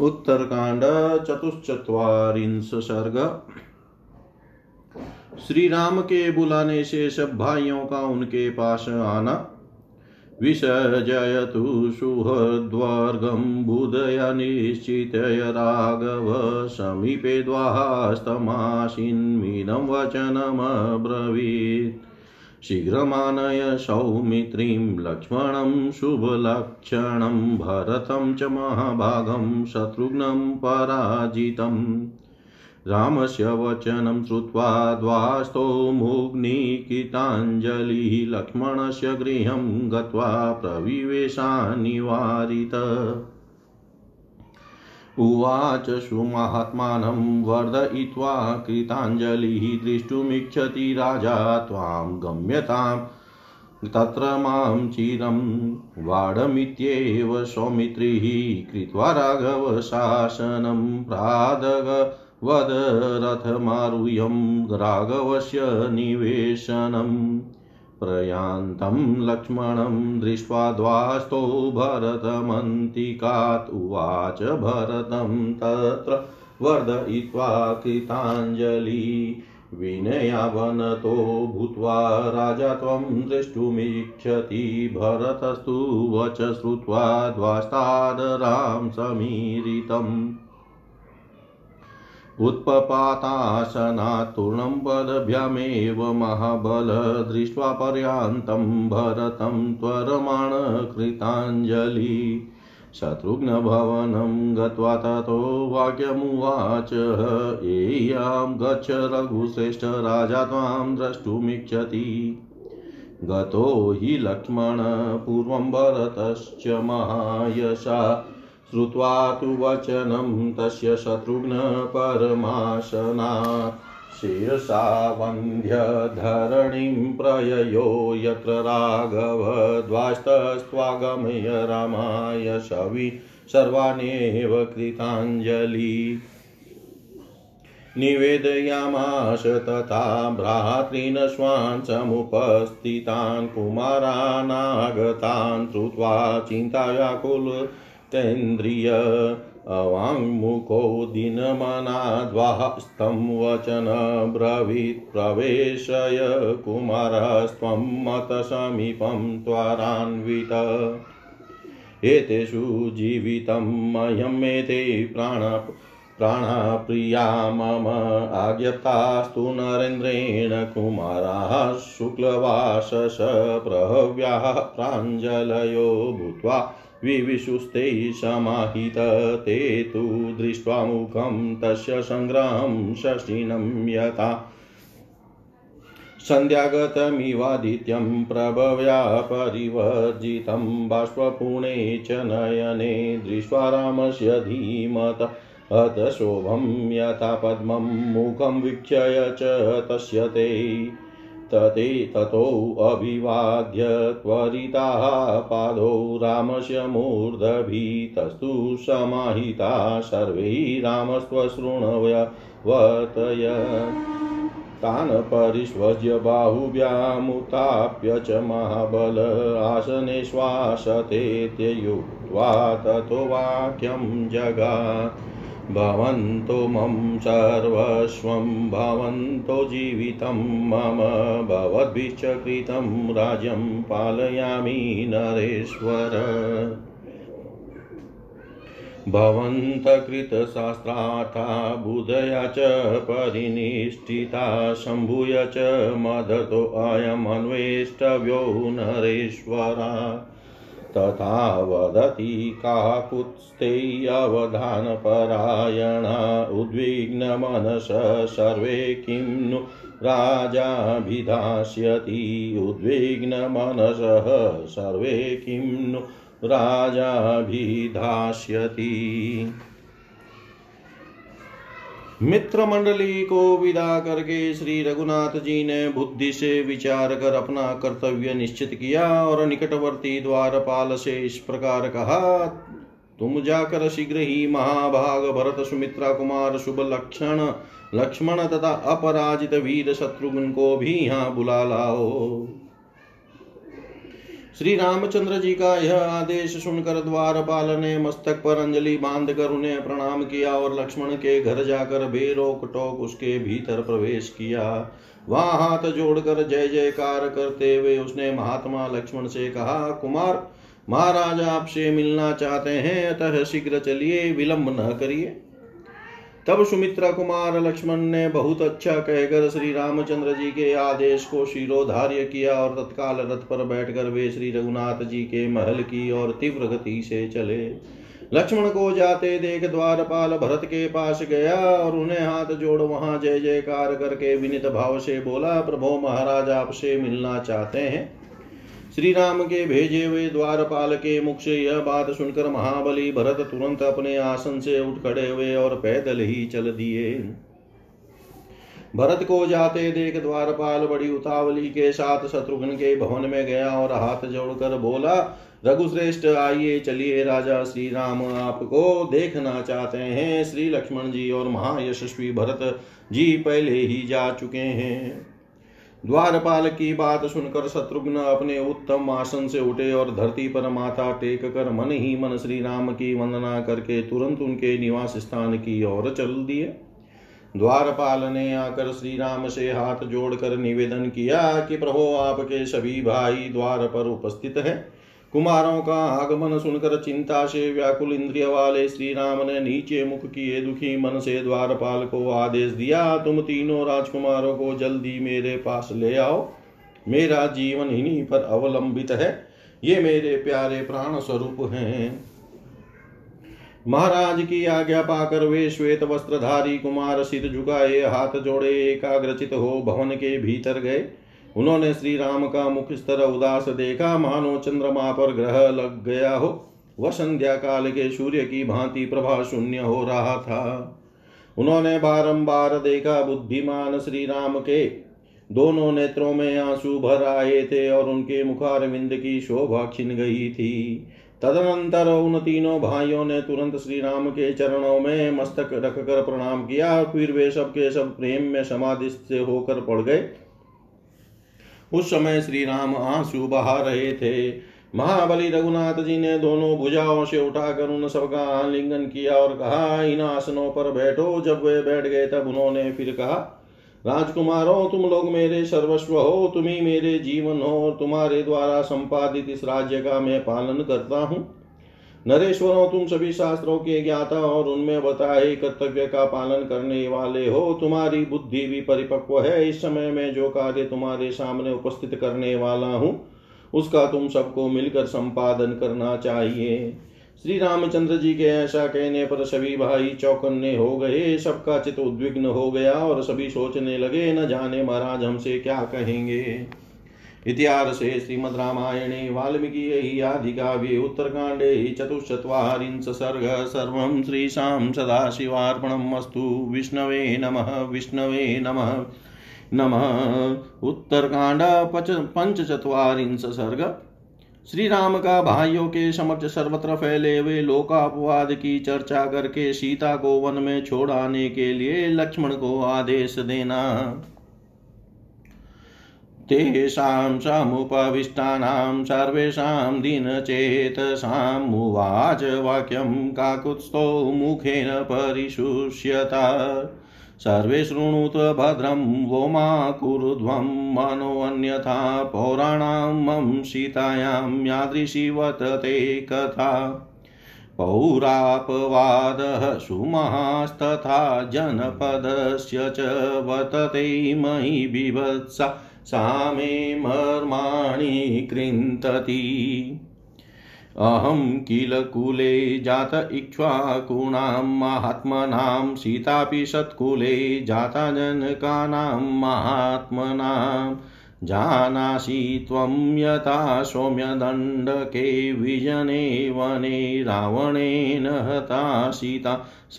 उत्तरकांड चतुश्चत्वारिंश सर्ग श्री राम के बुलाने से सब भाइयों का उनके पास आना। विसर्जयतु बुधय निश्चितय राघव समीपे द्वास्तमासीन्मीनं वचनमब्रवीत्। शीघ्रमानय सौमित्रीं लक्ष्मणं शुभलक्षणं भरतं च महाभागं शत्रुघ्नं पराजितम्। रामस्य वचनं श्रुत्वा द्वास्तो मुग्निकिताञ्जलिः लक्ष्मणस्य गृहं गत्वा प्रविवेशानिवारित। उवाच सुमात्मानं वर्धयित्वा कृताञ्जलिः द्रष्टुमिच्छति राजा त्वां गम्यतां। तत्र माँ चिरं वाडमित्येव सौमित्रिः कृत्वा राघवशासनं प्रादग वद राघवस्य निवेशनम्। प्रयान्तं लक्ष्मणं दृष्ट्वा द्वास्तो भरतमन्तिकात् उवाच भरतं तत्र वर्धयित्वा कृताञ्जलि विनयावनतो भूत्वा राजा त्वं द्रष्टुमिच्छति भरतस्तु वच श्रुत्वा द्वास्तादरां समीरितम् उत्पपातासनात्तूर्णं पदभ्यामेव महाबल दृष्ट्वा पर्यान्तं भरतं त्वरमाण कृताञ्जलि शत्रुघ्नभवनं गत्वा ततो वाक्यमुवाच, एयां गच्छ रघुश्रेष्ठ राजा त्वां द्रष्टुमिच्छति। गतो हि लक्ष्मण पूर्वं भरतश्च महायशा श्रुत्वा तु वचनं तस्य शत्रुघ्न परमाशना। शिरसा वन्ध्यधरणिं प्रययो यत्र राघवद्वास्तस्त्वागमय रामाय शवि सर्वाण्येव कृताञ्जलि। निवेदयामाश तथा भ्रातॄन् स्वान् समुपस्थितान् कुमारानागतान् श्रुत्वा चिन्ताव्याकुल तेन्द्रिय अवाङ्मुखो दिनमनाद्वास्तं वचन ब्रवीत्। प्रवेशय कुमारस्त्वं मतसमीपं त्वरान्वित। एतेषु जीवितं मह्यमेते प्राण प्राणप्रिया मम आज्ञप्तास्तु नरेन्द्रेण कुमाराः शुक्लवासस प्रहव्याः प्राञ्जलयो भूत्वा विविशुस्ते समाहित ते तु दृष्ट्वा मुखं तस्य सङ्ग्रामं शशिनं यथा। सन्ध्यागतमिवादित्यं प्रभव्या परिवर्जितं बाष्पपूणे च नयने दृष्ट्वा रामस्य धीमत हतशोभं यथा पद्मं मुखं वीक्षय च तस्य ते। तते ततोऽभिवाद्य त्वरिताः पादौ रामस्य मूर्धभितस्तु समाहिता सर्वै रामस्त्वशृण्वय तान् परिष्वज्य बाहुव्यामुत्थाप्य च महाबल आसनेष्वासतेत्ययुक्त्वा ततो वाक्यं जगात्। भवन्तो मम सर्वस्वं भवन्तो जीवितं मम भवद्भिश्च कृतं राज्यं पालयामि नरेश्वर। भवन्तकृतशास्त्रार्था बुधया च परिनिष्ठिता शम्भूय च मदतोऽयमन्वेष्टव्यो नरेश्वरा तथा वदति काकुत्स्थेऽवधानपरायणा उद्विग्नमनस सर्वे किं नु राजाभिधास्यति उद्विग्नमनसः सर्वे किं नु राजाभिधास्यति। मित्र मंडली को विदा करके श्री रघुनाथ जी ने बुद्धि से विचार कर अपना कर्तव्य निश्चित किया और निकटवर्ती द्वारपाल से इस प्रकार कहा, तुम जाकर शीघ्र ही महाभाग भरत सुमित्रा कुमार शुभ लक्षण, लक्ष्मण तथा अपराजित वीर शत्रुघ्न को भी यहाँ बुला लाओ। श्री रामचंद्र जी का यह आदेश सुनकर द्वारपाल ने मस्तक पर अंजलि बाँध कर उन्हें प्रणाम किया और लक्ष्मण के घर जाकर बेरोक टोक उसके भीतर प्रवेश किया। वहाँ हाथ जोड़कर जय जयकार करते हुए उसने महात्मा लक्ष्मण से कहा, कुमार, महाराज आपसे मिलना चाहते हैं, अतः शीघ्र चलिए, विलंब न करिए। तब सुमित्रा कुमार लक्ष्मण ने बहुत अच्छा कहकर श्री रामचंद्र जी के आदेश को शिरोधार्य किया और तत्काल रथ पर बैठकर वे श्री रघुनाथ जी के महल की और तीव्र गति से चले। लक्ष्मण को जाते देख द्वारपाल भरत के पास गया और उन्हें हाथ जोड़ वहाँ जय जयकार करके विनित भाव से बोला, प्रभो महाराज, आपसे मिलना चाहते हैं। श्री राम के भेजे हुए द्वारपाल के मुख से यह बात सुनकर महाबली भरत तुरंत अपने आसन से उठ खड़े हुए और पैदल ही चल दिए। भरत को जाते देख द्वारपाल बड़ी उतावली के साथ शत्रुघ्न के भवन में गया और हाथ जोड़कर बोला, रघुश्रेष्ठ, आइए चलिए राजा श्री राम आपको देखना चाहते हैं। श्री लक्ष्मण जी और महायशस्वी भरत जी पहले ही जा चुके हैं। द्वारपाल की बात सुनकर शत्रुघ्न अपने उत्तम आसन से उठे और धरती पर माथा टेक कर मन ही मन श्री राम की वंदना करके तुरंत उनके निवास स्थान की ओर चल दिए। द्वारपाल ने आकर श्री राम से हाथ जोड़कर निवेदन किया कि प्रभो आपके सभी भाई द्वार पर उपस्थित हैं। कुमारों का आगमन सुनकर चिंता से व्याकुल इंद्रिय वाले श्री राम ने नीचे मुख किए दुखी मन से द्वारपाल को आदेश दिया, तुम तीनों राजकुमारों को जल्दी मेरे पास ले आओ। मेरा जीवन इन्हीं पर अवलंबित है। ये मेरे प्यारे प्राण स्वरूप हैं महाराज की आज्ञा पाकर वे श्वेत वस्त्रधारी कुमार सिर झुकाए, हाथ जोड़े, एकाग्रचित हो भवन के भीतर गए। उन्होंने श्री राम का मुख इस तरह उदास देखा, मानो चंद्रमा पर ग्रह लग गया हो। वह संध्या काल के सूर्य की भांति प्रभा शून्य हो रहा था। उन्होंने बारंबार देखा, बुद्धिमान श्री राम के। दोनों नेत्रों में आँसू भर आए थे और उनके मुखारविंद की शोभा छिन गई थी। तदनंतर उन तीनों भाइयों ने तुरंत श्री राम के चरणों में मस्तक रखकर प्रणाम किया। फिर वे सब के सब प्रेम में समाधि से होकर पड़ गए। उस समय श्री राम आँसू बहा रहे थे। महाबली रघुनाथ जी ने दोनों भुजाओं से उठाकर उन सबका आलिंगन किया और कहा, इन आसनों पर बैठो। जब वे बैठ गए, तब उन्होंने फिर कहा, राजकुमार हो तुम लोग मेरे सर्वस्व हो, तुम ही मेरे जीवन हो और तुम्हारे द्वारा संपादित इस राज्य का मैं पालन करता हूँ। नरेश्वरों, तुम सभी शास्त्रों के ज्ञाता और उनमें बताए कर्तव्य का पालन करने वाले हो। तुम्हारी बुद्धि भी परिपक्व है। इस समय में जो कार्य तुम्हारे सामने उपस्थित करने वाला हूँ, उसका तुम सबको मिलकर संपादन करना चाहिए। श्री रामचंद्र जी के ऐसा कहने पर सभी भाई चौकन्ने हो गए। सबका चित उद्विग्न हो गया और सभी सोचने लगे, न जाने महाराज हमसे क्या कहेंगे? इतिहासे वाल्मीकि आदिकाव्ये उत्तरकाण्डे चतुश्चत्वारिंश सर्ग सर्वं श्रीशां सदाशिवार्पणम् अस्तु। विष्णवे नमः विष्णवे नमः नमः। उत्तरकांड पंचचत्वारिंश सर्ग। श्री राम का भाइयों के समक्ष सर्वत्र फैले हुए लोकापवाद की चर्चा करके सीता को वन में छोड़ आने के लिए लक्ष्मण को आदेश देना। तेषां समुपविष्टानां सर्वेषां दिनचेतसामुवाच वाक्यं काकुत्स्थो मुखेन परिशुष्यत। सर्वे शृणुत भद्रं वो मा कुरुध्वं मनोऽन्यथा पौराणां मम सीतायां यादृशीवत कथा। पौरापवादः सुमहास्तथा जनपदस्य च वतते मयि बिभत्सा सा मे मर्माणि कृन्तति अहं किल कुले जात इक्ष्वाकूणां महात्मनां, सीतापि सत्कुले जाता जनकानां महात्मनां। जानासि त्वं यथा सौम्यदण्डके विजने वने, रावणेन हता सीता। स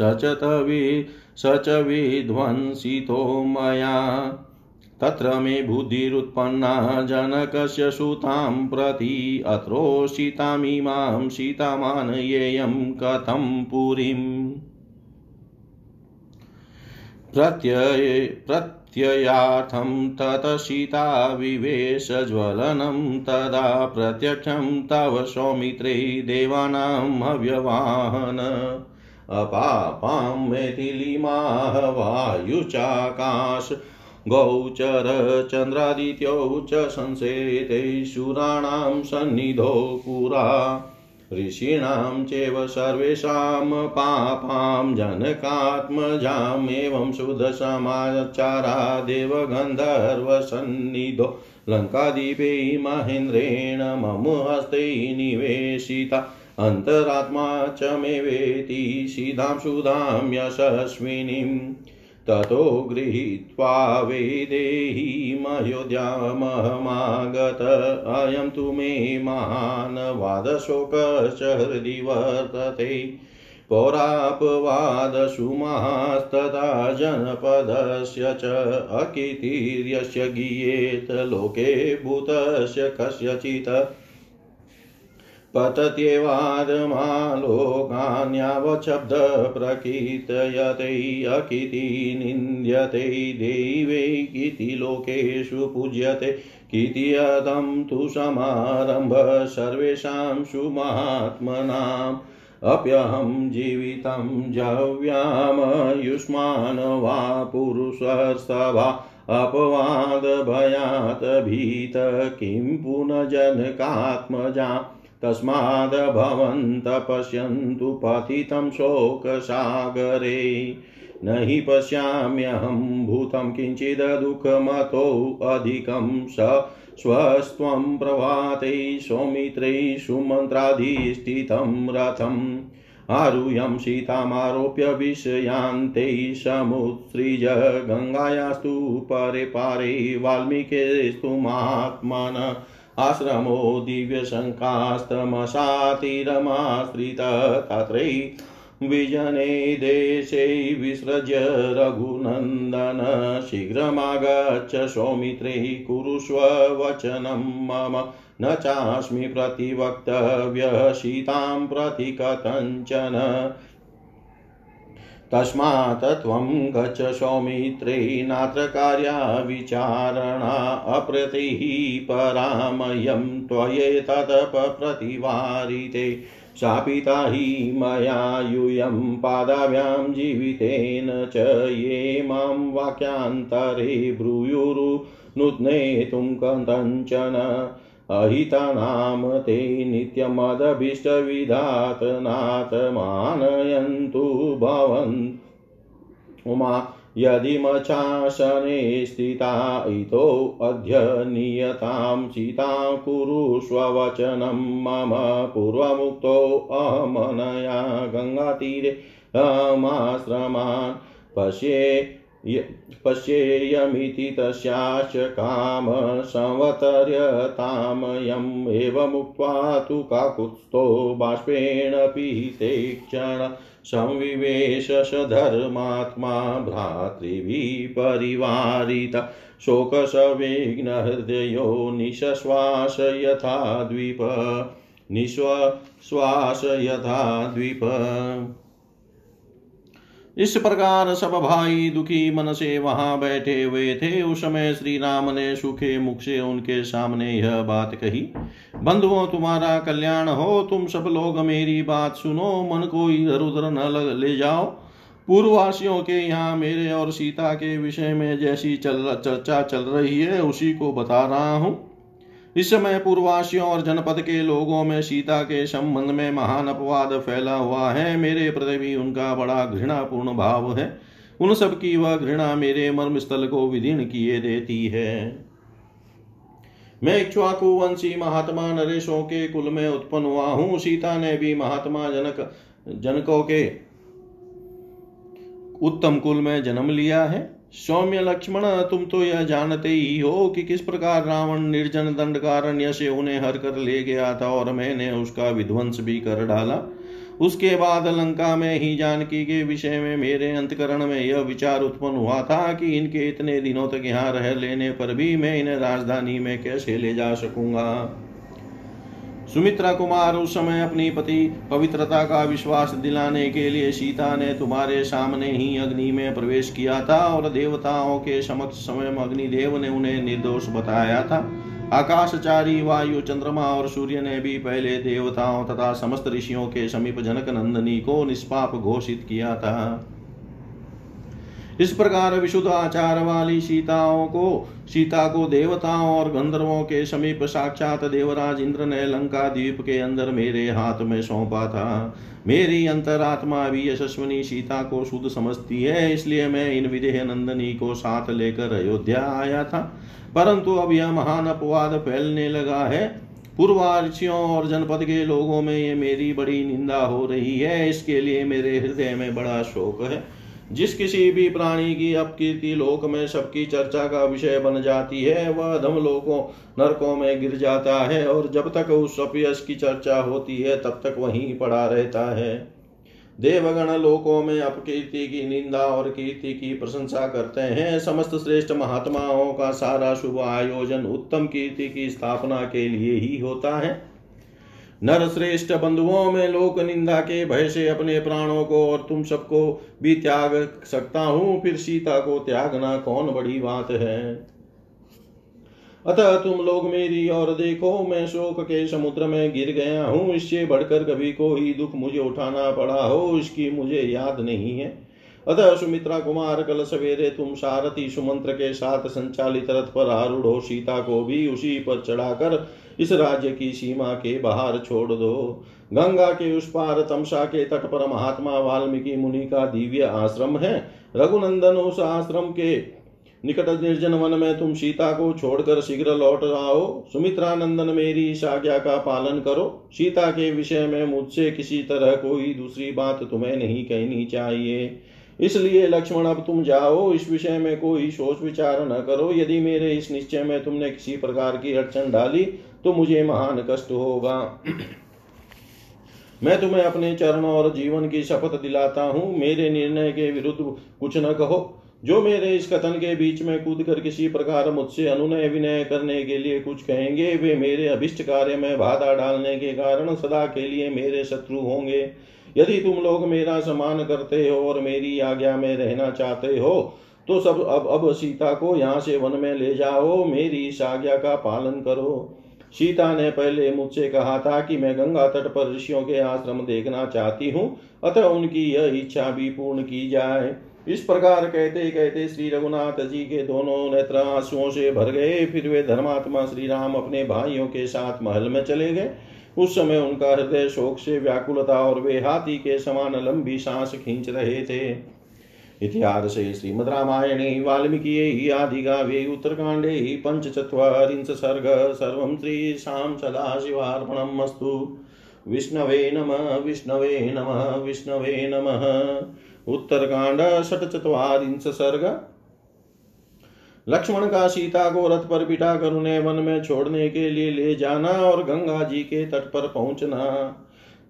च विध्वंसितो मया। तत्र मे बुद्धिरुत्पन्ना जनकस्य सुतां प्रति अत्रोषितामिमां सीतामानयेयं कथं पुरीम्। प्रत्यय, प्रत्ययार्थं तत सीता विवेशज्वलनं तदा प्रत्यक्षं तव सौमित्रे देवानाम् अव्यवाहन अपापां मैथिलीमाह गौचर चन्द्रादित्यो च संसेते शूराणां सन्निधो पुरा। ऋषीणां चैव सर्वेषां पापां जनकात्मजामेवं शुद्धसमाचारा देवगन्धर्वसन्निधो। लङ्कादीपे महेन्द्रेण मम हस्ते निवेशिता। अन्तरात्मा च मे वेति सीधां सुधां यशस्विनीम्। ततो गृहीत्वा वेदेहीमयोध्यामहमागत अयं तु मे महान् वादशोकश्च हृदि वर्तते। पौरापवादसुमहास्तथा जनपदस्य च अकीर्तिर्यस्य गीयेत। लोके भूतस्य कस्यचित् पतत्येवादमालोकान्यावशब्दप्रकीर्तयते अकिति निन्द्यते देवै किति लोकेषु पूज्यते कितियदं तु समारम्भ सर्वेषां सुमहात्मनाम् अप्यहं जीवितं जव्यामयुष्मान् वा पुरुषस्तवा अपवादभयात् भीत किं पुनजनकात्मजा तस्माद् भवन्तः पश्यन्तु पतितं शोकसागरे। न हि पश्याम्यहं भूतं किञ्चिद् दुःखमतोऽधिकं स स्वस्त्वं प्रभाते सौमित्रै सुमन्त्राधिष्ठितं रथम्। आरुह्यं सीतामारोप्य विषयान्ते समुत्सृज गङ्गायास्तु परे पारे वाल्मीकिस्तु महात्मन। आश्रमो दिव्यशङ्कास्तमसातिरमाश्रित तत्रै विजने देशे विसृज्य रघुनन्दन शीघ्रमागच्छ सौमित्रे कुरुष्व वचनं मम। न चास्मि प्रतिवक्तव्यशीतां प्रति कथञ्चन। तस्मात् त्वं गच्छ सौमित्रे नात्र कार्या विचारणा अप्रतिः परामयं त्वयेतदपप्रतिवारिते शापिता हि मया यूयं पादाभ्यां जीवितेन च ये माँ वाक्यान्तरे ब्रूयुरुनुज्ञेतुं कथञ्चन अहितानां ते नित्यमदभीष्टविधातनाथमानयन्तु भवन्। उमा यदि मचासने स्थिता इतोऽद्य नियतां सीतां कुरुष्वचनं मम पूर्वमुक्तोऽहमनया गङ्गातीरे अमाश्रमान् पश्ये पश्येयमिति तस्याश्च काम संवतर्यतामयम् एवमुक्त्वा तु काकुत्स्थो बाष्पेण पीते क्षण संविवेश धर्मात्मा भ्रातृभिः परिवारिता शोकसविघ्नहृदयो निश्वास यथा द्वीप निश्वास यथा द्वीप। इस प्रकार सब भाई दुखी मन से वहाँ बैठे हुए थे। उस समय श्री राम ने सूखे मुख से उनके सामने यह बात कही, बंधुओं, तुम्हारा कल्याण हो। तुम सब लोग मेरी बात सुनो। मन को इधर उधर न ले जाओ। पूर्ववासियों के यहाँ मेरे और सीता के विषय में जैसी चल, चर्चा चल रही है, उसी को बता रहा हूँ। इस समय पूर्वासियों और जनपद के लोगों में सीता के संबंध में महान अपवाद फैला हुआ है। मेरे प्रति भी उनका बड़ा घृणापूर्ण भाव है। उन सब की वह घृणा मेरे मर्म स्थल को विधीन किए देती है। मैं इक्ष्वाकु वंशी महात्मा नरेशों के कुल में उत्पन्न हुआ हूँ। सीता ने भी महात्मा जनक, जनकों के उत्तम कुल में जन्म लिया है। सौम्य लक्ष्मण तुम तो यह जानते ही हो कि किस प्रकार रावण निर्जन दंडकारण्य से उन्हें हर कर ले गया था और मैंने उसका विध्वंस भी कर डाला। उसके बाद लंका में ही जानकी के विषय में मेरे अंतकरण में यह विचार उत्पन्न हुआ था कि इनके इतने दिनों तक यहाँ रह लेने पर भी मैं इन्हें राजधानी में कैसे ले जा सकूँगा? सुमित्रा कुमार, उस समय अपनी पति पवित्रता का विश्वास दिलाने के लिए सीता ने तुम्हारे सामने ही अग्नि में प्रवेश किया था और देवताओं के समक्ष स्वयं अग्निदेव ने उन्हें निर्दोष बताया था। आकाशचारी, वायु, चंद्रमा और सूर्य ने भी पहले देवताओं तथा समस्त ऋषियों के समीप जनक नंदनी को निष्पाप घोषित किया था। इस प्रकार विशुद्ध आचार वाली सीताओं को, सीता को देवताओं और गंधर्वों के समीप साक्षात देवराज इंद्र ने लंका द्वीप के अंदर मेरे हाथ में सौंपा था। मेरी अंतरात्मा भी यशस्वनी सीता को शुद्ध समझती है, इसलिए मैं इन विदेह नंदनी को साथ लेकर अयोध्या आया था। परंतु अब यह महान अपवाद फैलने लगा है। पूर्वार्चियों और जनपद के लोगों में ये मेरी बड़ी निंदा हो रही है, इसके लिए मेरे हृदय में बड़ा शोक है। जिस किसी भी प्राणी की अपकीर्ति लोक में सबकी चर्चा का विषय बन जाती है, वह धम लोकों, नरकों में गिर जाता है और जब तक उस अपयश की चर्चा होती है, तब तक वहीं पड़ा रहता है। देवगण लोकों में अपकीर्ति की निंदा और कीर्ति की प्रशंसा करते हैं। समस्त श्रेष्ठ महात्माओं का सारा शुभ आयोजन उत्तम कीर्ति की स्थापना के लिए ही होता है। नर श्रेष्ठ बंधुओं में लोक निंदा के भय से अपने प्राणों को और तुम सबको भी त्याग सकता हूँ। फिर सीता को त्यागना कौन बड़ी बात है? अतः तुम लोग मेरी और देखो, मैं शोक के समुद्र में गिर गया हूँ। इससे बढ़कर कभी कोई दुख मुझे उठाना पड़ा हो, इसकी मुझे याद नहीं है। अतः सुमित्रा कुमार, कल सवेरे तुम सारथी सुमंत्र के साथ संचालित रथ पर आरूढ़ हो, सीता को भी उसी पर चढ़ाकर इस राज्य की सीमा के बाहर छोड़ दो। गंगा के उस पार, तमसा के तट पर महात्मा वाल्मीकि मुनि का दिव्य आश्रम है। रघुनंदन उस आश्रम के निकट निर्जन वन में तुम सीता को छोड़कर शीघ्र लौट आओ। सुमित्रा नंदन मेरी इस आज्ञा का पालन करो। सीता के विषय में मुझसे किसी तरह कोई दूसरी बात तुम्हें नहीं कहनी चाहिए। इसलिए लक्ष्मण, अब तुम जाओ। इस विषय में कोई सोच विचार न करो। यदि मेरे इस निश्चय में तुमने किसी प्रकार की अड़चन डाली तो मुझे महान कष्ट होगा। मैं तुम्हें अपने चरणों और जीवन की शपथ दिलाता हूँ। मेरे निर्णय के विरुद्ध कुछ न कहो। जो मेरे इस कथन के बीच में कूद कर किसी प्रकार मुझसे अनुनय विनय करने के लिए कुछ कहेंगे, वे मेरे अभिष्ट कार्य में बाधा डालने के कारण सदा के लिए मेरे शत्रु होंगे। यदि तुम लोग मेरा सम्मान करते हो और मेरी आज्ञा में रहना चाहते हो तो सब अब अब सीता को यहाँ से वन में ले जाओ। मेरी इस आज्ञा का पालन करो। सीता ने पहले मुझसे कहा था कि मैं गंगा तट पर ऋषियों के आश्रम देखना चाहती हूँ, अतः उनकी यह इच्छा भी पूर्ण की जाए। इस प्रकार कहते कहते श्री रघुनाथ जी के दोनों नेत्र आंसुओं से भर गए। फिर वे धर्मात्मा श्री राम अपने भाइयों के साथ महल में चले गए। उस समय उनका हृदय शोक से व्याकुलता और वे हाथी के समान लंबी सांस खींच रहे थे। इतिहासे श्रीमद्रामायणे वाल्मीकियै, आदिकाव्ये, उत्तरकाण्डे, पञ्चचत्वारिंश सर्ग, सर्वं श्रीशां सदाशिवार्पणम् अस्तु। विष्णवे नम विष्णवे नम, विष्णवे नमः। उत्तरकांड षटचत्वारिंश सर्ग। लक्ष्मण का सीता को रथ पर बिठा कर उन्हें वन में छोड़ने के लिए ले जाना और गंगा जी के तट पर पहुँचना।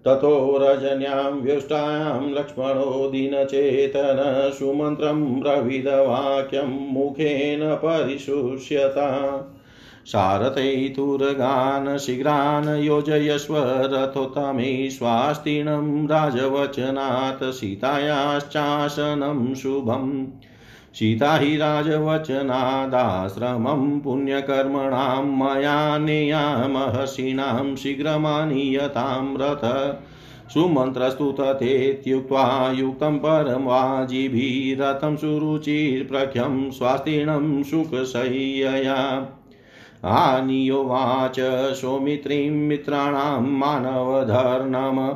ततो रजन्यां व्युष्टायां लक्ष्मणो दीनचेतन सुमन्त्रं ब्रवीदवाक्यं मुखेन परिशुष्यता। सारथैतुरगान् शीघ्रान् योजयस्व रथोत्तमे स्वास्तीनं राजवचनात् सीतायाश्चासनं शुभम्। सीता हि राजवचनादाश्रमं पुण्यकर्मणां मया नेयामहर्षीणां शीघ्रमानीयतां रथ सुमन्त्रस्तु तथेत्युक्त्वा युक्तं परं वाजिभिरतं सुरुचिर्प्रख्यं स्वास्तीनं सुखशय्यया। आनीयोवाच सौमित्रीं मित्राणां मानवधर्णम्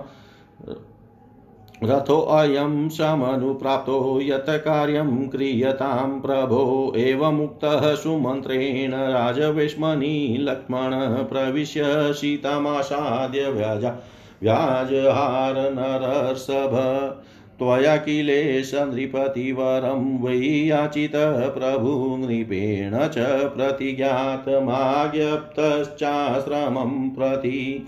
रथोऽयं समनुप्राप्तो यत् कार्यं क्रियतां प्रभो एवमुक्तः सुमन्त्रेण राजवेश्मनि लक्ष्मण प्रविश्य सीतामासाद्य व्याजा व्याजहार नरसभ त्वया किलेश नृपतिवरं वै याचितः प्रभु नृपेण च प्रतिज्ञातमाज्ञप्तश्चाश्रमं प्रति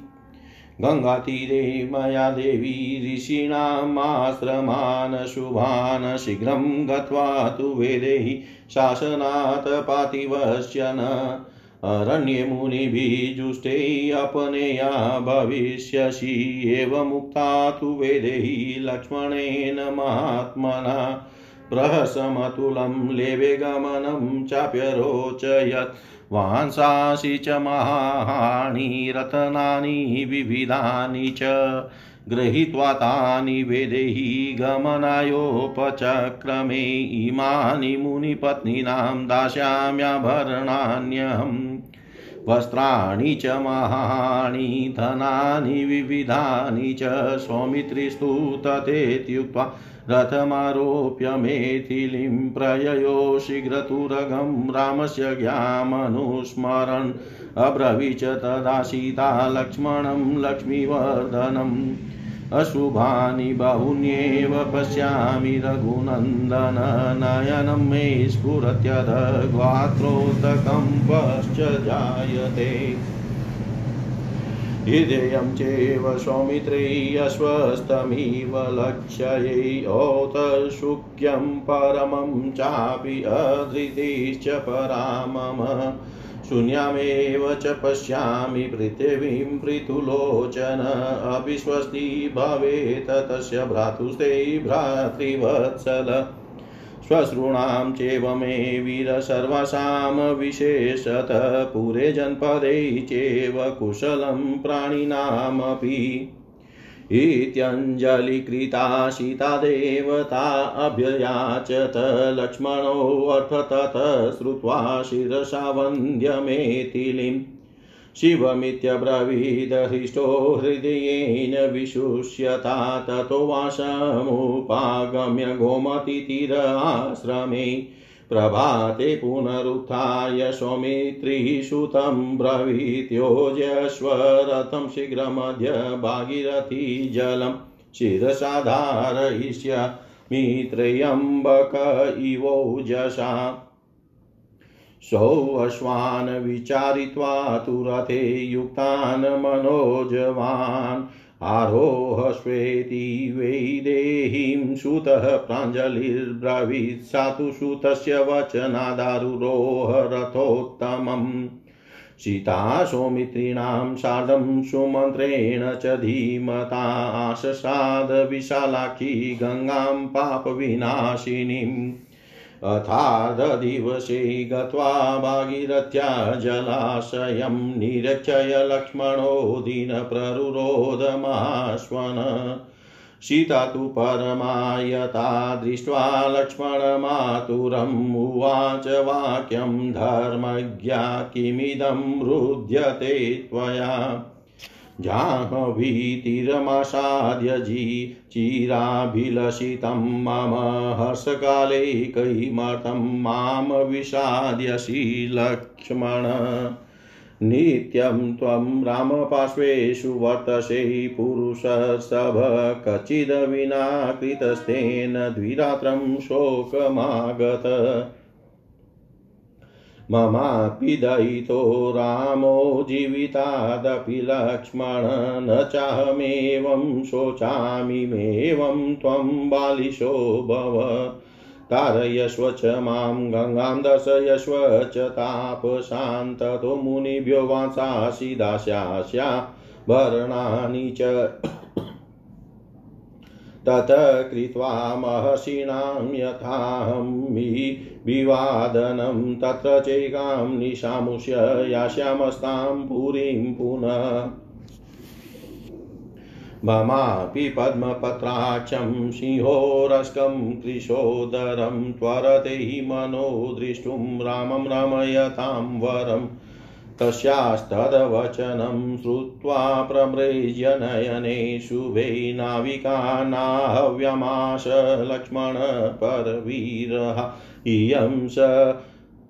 गङ्गातीरे मया देवी ऋषीणामाश्रमान् शुभान् शीघ्रं गत्वा तु वेदेहि शासनात् पातिवस्य न अरण्ये मुनिभिजुष्टे अपनेया भविष्यसि एवमुक्ता तु वेदेहि लक्ष्मणेन महात्मना। प्रहसमतुलं लेवे गमनं चाप्यरोचयत्। वांसांसि च महानि रत्नानि विविधानि च गृहीत्वा तानि वेदैः गमनायोपचक्रमे इमानि मुनिपत्नीनां दास्याम्याभरणान्यहम्। वस्त्राणि च महानि, धनानि, विविधानि च सौमित्रिस्तु तथेत्युक्त्वा रथमारोप्य मेथिलीं प्रययो शीघ्रतुरगं रामस्य ज्ञामनुस्मरन्। अब्रवीच तदा सीता लक्ष्मणं लक्ष्मीवर्धनम्। अशुभानि बहून्येव पश्यामि रघुनन्दन नयनं मे पश्च जायते। हृदयं चैव सौमित्रैयश्वस्तमिव लक्ष्यै औतशुक्यं परमं चापि अधृतिश्च परामम। शून्यमेव च पश्यामि पृथिवीं पृथुलोचन अविश्वस्ति भवेत् तस्य भ्रातुस्ते भ्रातृवत्सल। श्वश्रूणां चैव मे वीर सर्वासां विशेषत, पुरे जनपदे चैव कुशलं प्राणिनामपि। इत्यञ्जलिकृता सीता देवता अभ्ययाचत लक्ष्मणोऽर्थतत श्रुत्वा शिरसा वन्द्यमेथिलीम् शिवमित्यब्रवीदहृष्टो हृदयेन विशुष्यता ततो वासमुपागम्य गोमतीतीर आश्रमे। प्रभाते पुनरुत्थाय सौमित्रिः सुतं ब्रवीत्योजस्वरथं शीघ्रमद्य भागीरथी जलं शिरसा धारयिष्यामि त्र्यम्बक इवोजसा सौऽश्वान् विचारित्वा तु रथे युक्तान् मनोजवान्। आरोहस्वेति वैदेहीं सुतः प्राञ्जलिर्ब्रवीत् सा तु सुतस्य वचनादारुरोह रथोत्तमम् सीता सौमित्रीणां सार्धं सुमन्त्रेण च धीमता आशसाद विशालाक्षी गङ्गां पापविनाशिनीम्। अथाददिवसे गत्वा भागीरथ्या जलाशयं निरक्षय लक्ष्मणो दीनप्ररुरोधमाश्वन सीता तु परमायता दृष्ट्वा लक्ष्मणमातुरम् उवाच वाक्यं धर्मज्ञा किमिदं रुध्यते त्वया। जाह्नवीतिरमासाद्य जी चिराभिलषितं मम हर्षकाले कैमर्थं माँ विषाद्यसि लक्ष्मण। नित्यं त्वं रामपार्श्वेषु वर्तसे पुरुषसभ कचिद्विना कृतस्तेन द्विरात्रं शोकमागत। ममापि दयितो रामो जीवितादपि लक्ष्मण न चाहमेवं शोचामिमेवं त्वं बालिशो भव। तारयस्व च माँ गङ्गां दर्शयस्व च तापशान्ततो मुनिभ्यो वांसासि दास्यास्या भरणानि च तत कृत्वा महर्षीणां यथाहं विवादनं तत्र चैकां निशामुष्य यास्यामस्तां पुरीं पुनः। ममापि पद्मपत्राक्षं सिंहोरस्कं कृशोदरं त्वरते मनो द्रष्टुं रामं रमयतां वरम् तस्यास्तद्वचनं श्रुत्वा प्रमृज्य नयने शुभे नाविका नाहव्यमाश लक्ष्मण परवीरः इयं स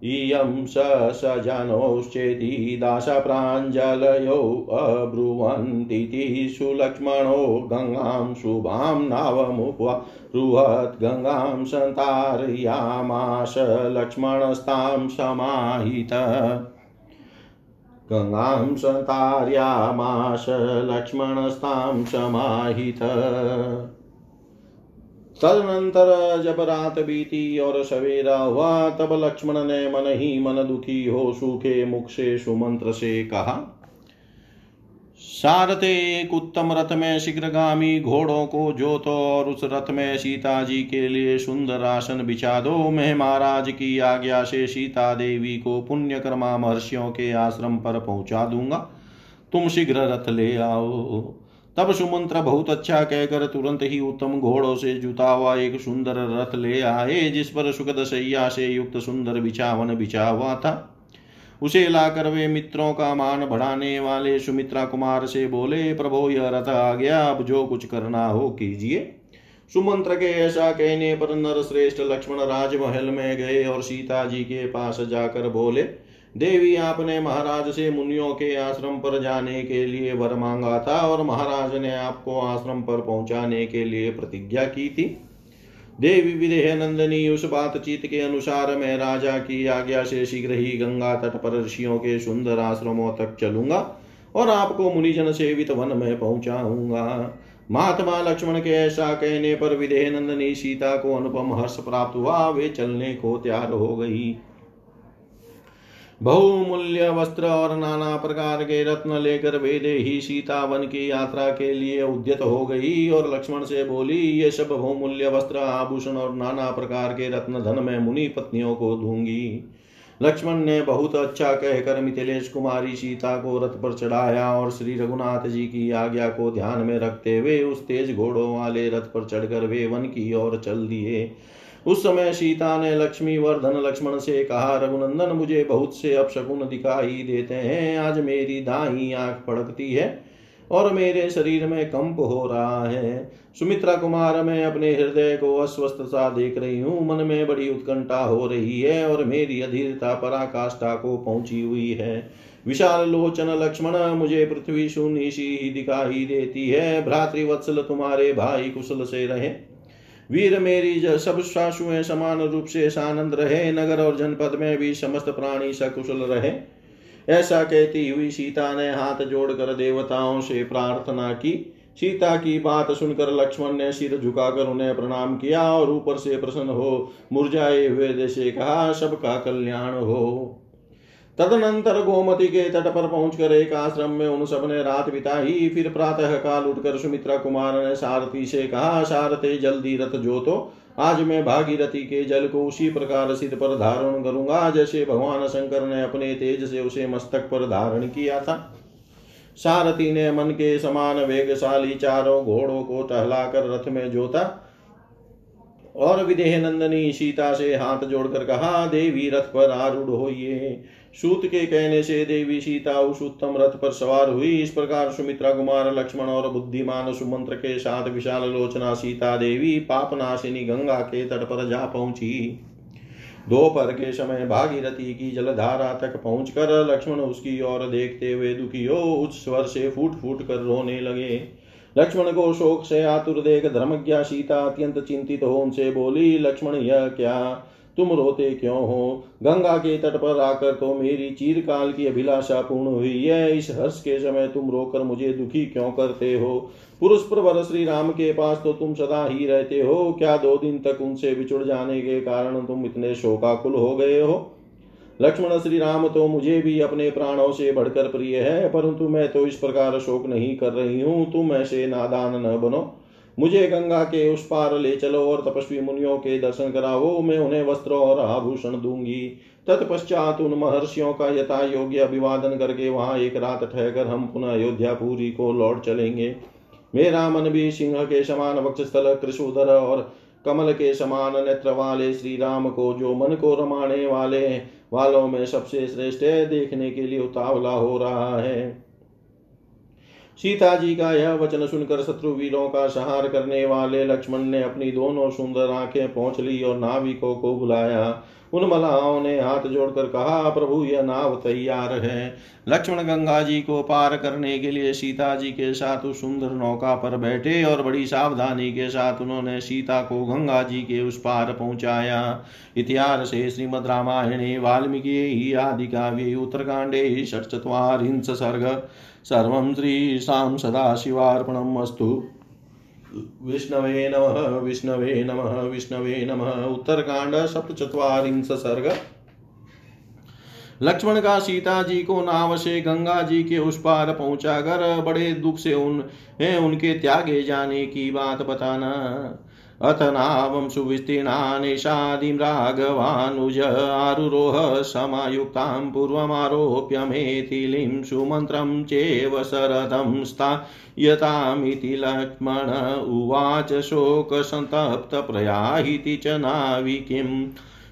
इयं स सजनोश्चेति दासप्राञ्जलयो अब्रुवन्तीति सुलक्ष्मणो गङ्गां शुभां नावमुपवा रुहत् गङ्गां सन्तारयामाश लक्ष्मणस्तां समाहित। गङ्गां सन्तार्यामाश लक्ष्मणस्तां समाहित तदनंतर जब रात बीती और सवेरा हुआ, तब लक्ष्मण ने मन ही मन दुखी हो, सूखे मुख से सुमंत्र से कहा सारथे एक उत्तम रथ में शीघ्रगामी घोड़ों को जोतो और उस रथ में सीता जी के लिए सुंदर आसन बिछा दो। मैं महाराज की आज्ञा से सीता देवी को पुण्यकर्मा महर्षियों के आश्रम पर पहुँचा दूँगा। तुम शीघ्र रथ ले आओ। तब सुमंत्र बहुत अच्छा कहकर तुरंत ही उत्तम घोड़ों से जुता हुआ एक सुंदर रथ ले आए, जिस पर सुखद सैया से युक्त सुंदर बिछावन बिछा हुआ था। उसे लाकर वे मित्रों का मान बढ़ाने वाले सुमित्रा कुमार से बोले, प्रभो, यह रथ आ गया, अब जो कुछ करना हो कीजिए। सुमंत्र के ऐसा कहने पर नर श्रेष्ठ लक्ष्मण राजमहल में गए और सीता जी के पास जाकर बोले, देवी, आपने महाराज से मुनियों के आश्रम पर जाने के लिए वर मांगा था और महाराज ने आपको आश्रम पर पहुँचाने के लिए प्रतिज्ञा की थी। देवी विदेह नंदनी उस बातचीत के अनुसार मैं राजा की आज्ञा से शीघ्र ही गंगा तट पर ऋषियों के सुंदर आश्रमों तक चलूँगा और आपको मुनिजन सेवित वन में पहुंचाऊँगा। महात्मा लक्ष्मण के ऐसा कहने पर विदेह नंदनी सीता को अनुपम हर्ष प्राप्त हुआ। वे चलने को तैयार हो गई। बहुमूल्य वस्त्र और नाना प्रकार के रत्न लेकर वेदे ही सीता वन की यात्रा के लिए उद्यत हो गई और लक्ष्मण से बोली, ये सब बहुमूल्य वस्त्र, आभूषण और नाना प्रकार के रत्न धन में मुनि पत्नियों को दूँगी लक्ष्मण ने बहुत अच्छा कहकर मिथिलेश कुमारी सीता को रथ पर चढ़ाया और श्री रघुनाथ जी की आज्ञा को ध्यान में रखते हुए उस तेज घोड़ों वाले रथ पर चढ़कर वे वन की ओर चल दिए। उस समय सीता ने लक्ष्मी वर्धन लक्ष्मण से कहा, रघुनंदन, मुझे बहुत से अपशकुन दिखाई देते हैं। आज मेरी दाई आँख पड़कती है और मेरे शरीर में कंप हो रहा है। सुमित्रा कुमार, मैं अपने हृदय को अस्वस्थ सा देख रही हूँ। मन में बड़ी उत्कंठा हो रही है और मेरी अधीरता पराकाष्ठा को पहुँची हुई है। विशाल लोचन लक्ष्मण, मुझे पृथ्वी शून्य सी ही दिखाई देती है। भ्रातृवत्सल, तुम्हारे भाई कुशल से रहे। वीर मेरी सब सासुएँ समान रूप से सानंद रहे, नगर और जनपद में भी समस्त प्राणी सकुशल रहे। ऐसा कहती हुई सीता ने हाथ जोड़कर देवताओं से प्रार्थना की। सीता की बात सुनकर लक्ष्मण ने सिर झुकाकर उन्हें प्रणाम किया और ऊपर से प्रसन्न हो मुरझाए हुए जैसे कहा, सबका कल्याण हो। तदनंतर गोमती के तट पर पहुंचकर एक आश्रम में उन सबने रात बिताई। फिर प्रातः काल उठकर सुमित्रा कुमार ने सारथी से कहा, सारथे, जल्दी रथ जो तो आज मैं भागीरथी के जल को उसी प्रकार सिद्ध पर धारण करूँगा, जैसे भगवान शंकर ने अपने तेज से उसे मस्तक पर धारण किया था सारथी ने मन के समान वेगशाली चारों घोड़ों को टहलाकर रथ में जोता और विदेह नंदनी सीता से हाथ जोड़कर कहा, देवी, रथ पर आरूढ़ होइए। सूत के कहने से देवी सीता उस उत्तम रथ पर सवार हुई। इस प्रकार सुमित्रा कुमार, लक्ष्मण और बुद्धिमान सुमंत्र के साथ विशाल लोचना सीता देवी, पापनाशिनी गंगा के तट पर जा पहुँची। दोपहर के समय भागीरथी की जलधारा तक पहुंचकर लक्ष्मण उसकी ओर देखते हुए दुखी हो, उस स्वर से फूट फूट कर रोने लगे। लक्ष्मण को शोक से आतुर देख धर्मज्ञा सीता अत्यंत चिंतित हो, उनसे बोली, लक्ष्मण, यह क्या? तुम रोते क्यों हो? गंगा के तट पर आकर तो मेरी चीरकाल की अभिलाषा पूर्ण हुई। है इस हर्ष के समय तुम रोकर मुझे दुखी क्यों करते हो? पुरुष प्रवर श्री राम के पास तो तुम सदा ही रहते हो। क्या दो दिन तक उनसे बिछुड़ जाने के कारण तुम इतने शोकाकुल हो गए हो? लक्ष्मण श्री राम तो मुझे भी अपने प्राणों से बढ़कर प्रिय है, परंतु मैं तो इस प्रकार शोक नहीं कर रही हूँ। तुम ऐसे नादान न बनो। मुझे गंगा के उस पार ले चलो और तपस्वी मुनियों के दर्शन कराओ, मैं उन्हें वस्त्र और आभूषण दूँगी। तत्पश्चात उन महर्षियों का यथा योग्य अभिवादन करके वहाँ एक रात ठहकर हम पुनः अयोध्यापुरी को लौट चलेंगे। मेरा मन भी सिंह के समान वक्षस्थल कृषुधर और कमल के समान नेत्र वाले श्री राम को, जो मन को रमाने वाले वालों में सबसे श्रेष्ठ देखने के लिए उतावला हो रहा है। सीता जी का यह वचन सुनकर शत्रु वीरों का सहार करने वाले लक्ष्मण ने अपनी दोनों सुंदर आँखें पहुँच ली और नाविकों को बुलाया। उन मलाओं ने हाथ जोड़कर कहा, प्रभु यह नाव तैयार है। लक्ष्मण गंगा जी को पार करने के लिए सीता जी के साथ उस सुंदर नौका पर बैठे और बड़ी सावधानी के साथ उन्होंने सीता को गंगा जी के उस पार पहुँचाया। इतिहास से श्रीमद रामायणे, वाल्मीकि आदि काव्ये, उत्तरकांडे षट षट्चत्वारिंश सर्ग। सर्वं श्रीशां सदाशिवार्पणम् अस्तु। विष्णवे नम विष्णवे नम, विष्णवे नमः। उत्तरकांड सप्तचत्वारिंश सर्ग लक्ष्मण का सीता जी को नाव से गंगा जी के उस पार पहुँचा। कर बड़े दुख से उन उनके त्यागे जाने की बात बताना। अथ नावं सुविस्तीर्णानिषादिं राघवानुज आरुरोह समायुक्तां पूर्वमारोप्य मेथिलीं सुमन्त्रं चेव शरदं स्थायतामिति लक्ष्मण उवाच शोकसन्तप्तप्रयाहिति च नाविकिम्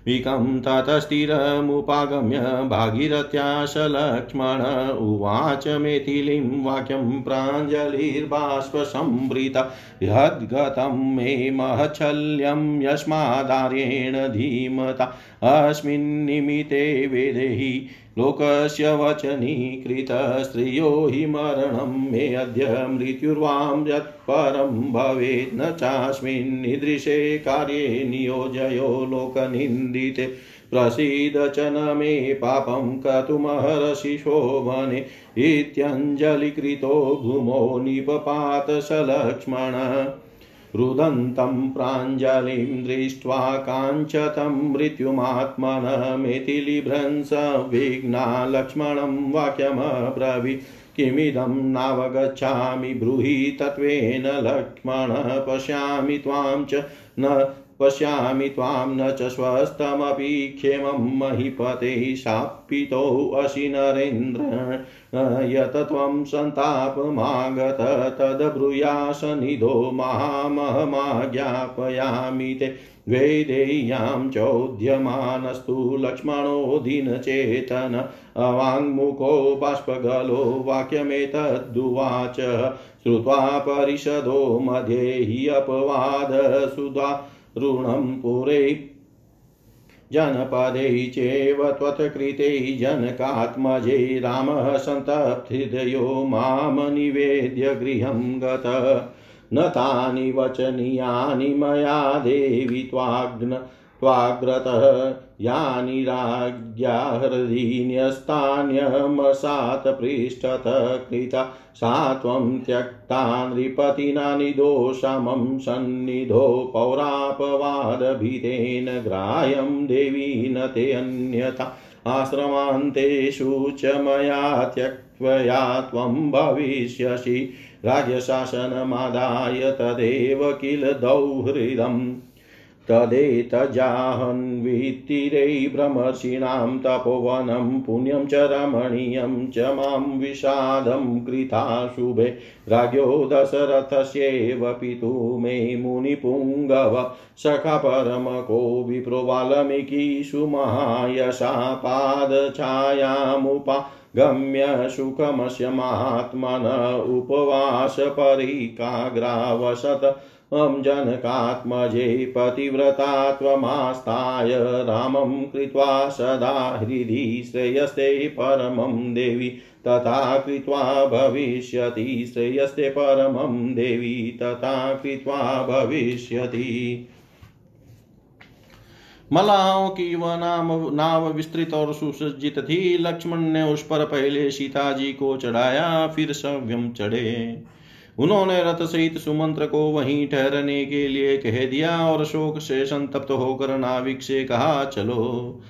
विकं ततस्थिरमुपागम्य मुगम्य लक्ष्मण उवाच मेथिलीं वाक्यं प्राञ्जलिर्बाष्पसंवृता। यद्गतं मे महच्छल्यं यस्मादार्येण धीमता। अस्मिन्निमिते वेदेहि लोकस्य वचनीकृतस्त्रियो हि मरणं मे अद्य मृत्युर्वां यत्परं भवेत् न चास्मिन्निदृशे कार्ये नियोजयो लोकनिन्दिते। प्रसीद च न मे पापं क्रतुमहर्षि शोभने। इत्यञ्जलिकृतो भूमो निपपात स लक्ष्मण रुदन्तं प्राञ्जलिं दृष्ट्वा काञ्चतं मृत्युमात्मनमिति लिभ्रंस विघ्ना लक्ष्मणं वाक्यमब्रवी किमिदं नावगच्छामि ब्रूहि तत्त्वेन लक्ष्मण पश्यामि त्वां च न पश्यामि त्वां न च स्वस्थमपि क्षेमं महीपते शापितोऽसि नरेन्द्र, यत त्वं सन्तापमागत तद्ब्रूयासनिधो महामहमाज्ञापयामि ते। वेदेय्यां चोद्यमानस्तु लक्ष्मणो दीनचेतन, अवाङ्मुखो बाष्पगलो वाक्यमेतद्दुवाच, श्रुत्वा परिषदो मध्ये हि अपवादसुधा ऋणं पुरे। जनपद चैव त्वत्कृते जनकात्मजे रामः सन्तप्तहृदयो माँ निवेद्य गृहं गत। न तानि वचनीयानि मया देवि त्वाग्न त्वाग्रतः यानि राज्ञा हृदि न्यस्तान्यमसात् कृता। सा त्वं त्यक्ता नृपतिना निदोषमं सन्निधो पौरापवादभितेन ग्राह्यं देवी न ते अन्यथा। आश्रमान्तेषु च मया त्यक्त्वया त्वं भविष्यसि। राज्यशासनमादाय तदेव किल दौहृदम्। तदेतजाहन्वित्तिरै भ्रमर्षीणां तपोवनं पुण्यं च रमणीयं च माँ विषादं कृता शुभे। राज्ञो दशरथस्यैव पितु मे मुनिपुङ्गव। सखा परमको विप्रो वाल्मीकिषु महायशा पादछायामुपा। गम्य सुखमस्य महात्मन उपवासपरिकाग्रावसत त्वं जनकात्मजे पतिव्रता त्वमास्ताय रामं कृत्वा सदा हृदि श्रेयस्ते परमं देवि, तथा कृत्वा भविष्यति। श्रेयस्ते परमं देवी, तथा कृत्वा भविष्यति। मलाओं की वह नाम, नाव विस्तृत और सुसज्जित थी। लक्ष्मण ने उस पर पहले सीता जी को चढ़ाया, फिर सव्यम चढ़े। उन्होंने रथ सहित सुमंत्र को वहीं ठहरने के लिए कह दिया और शोक से संतप्त होकर नाविक से कहा, चलो।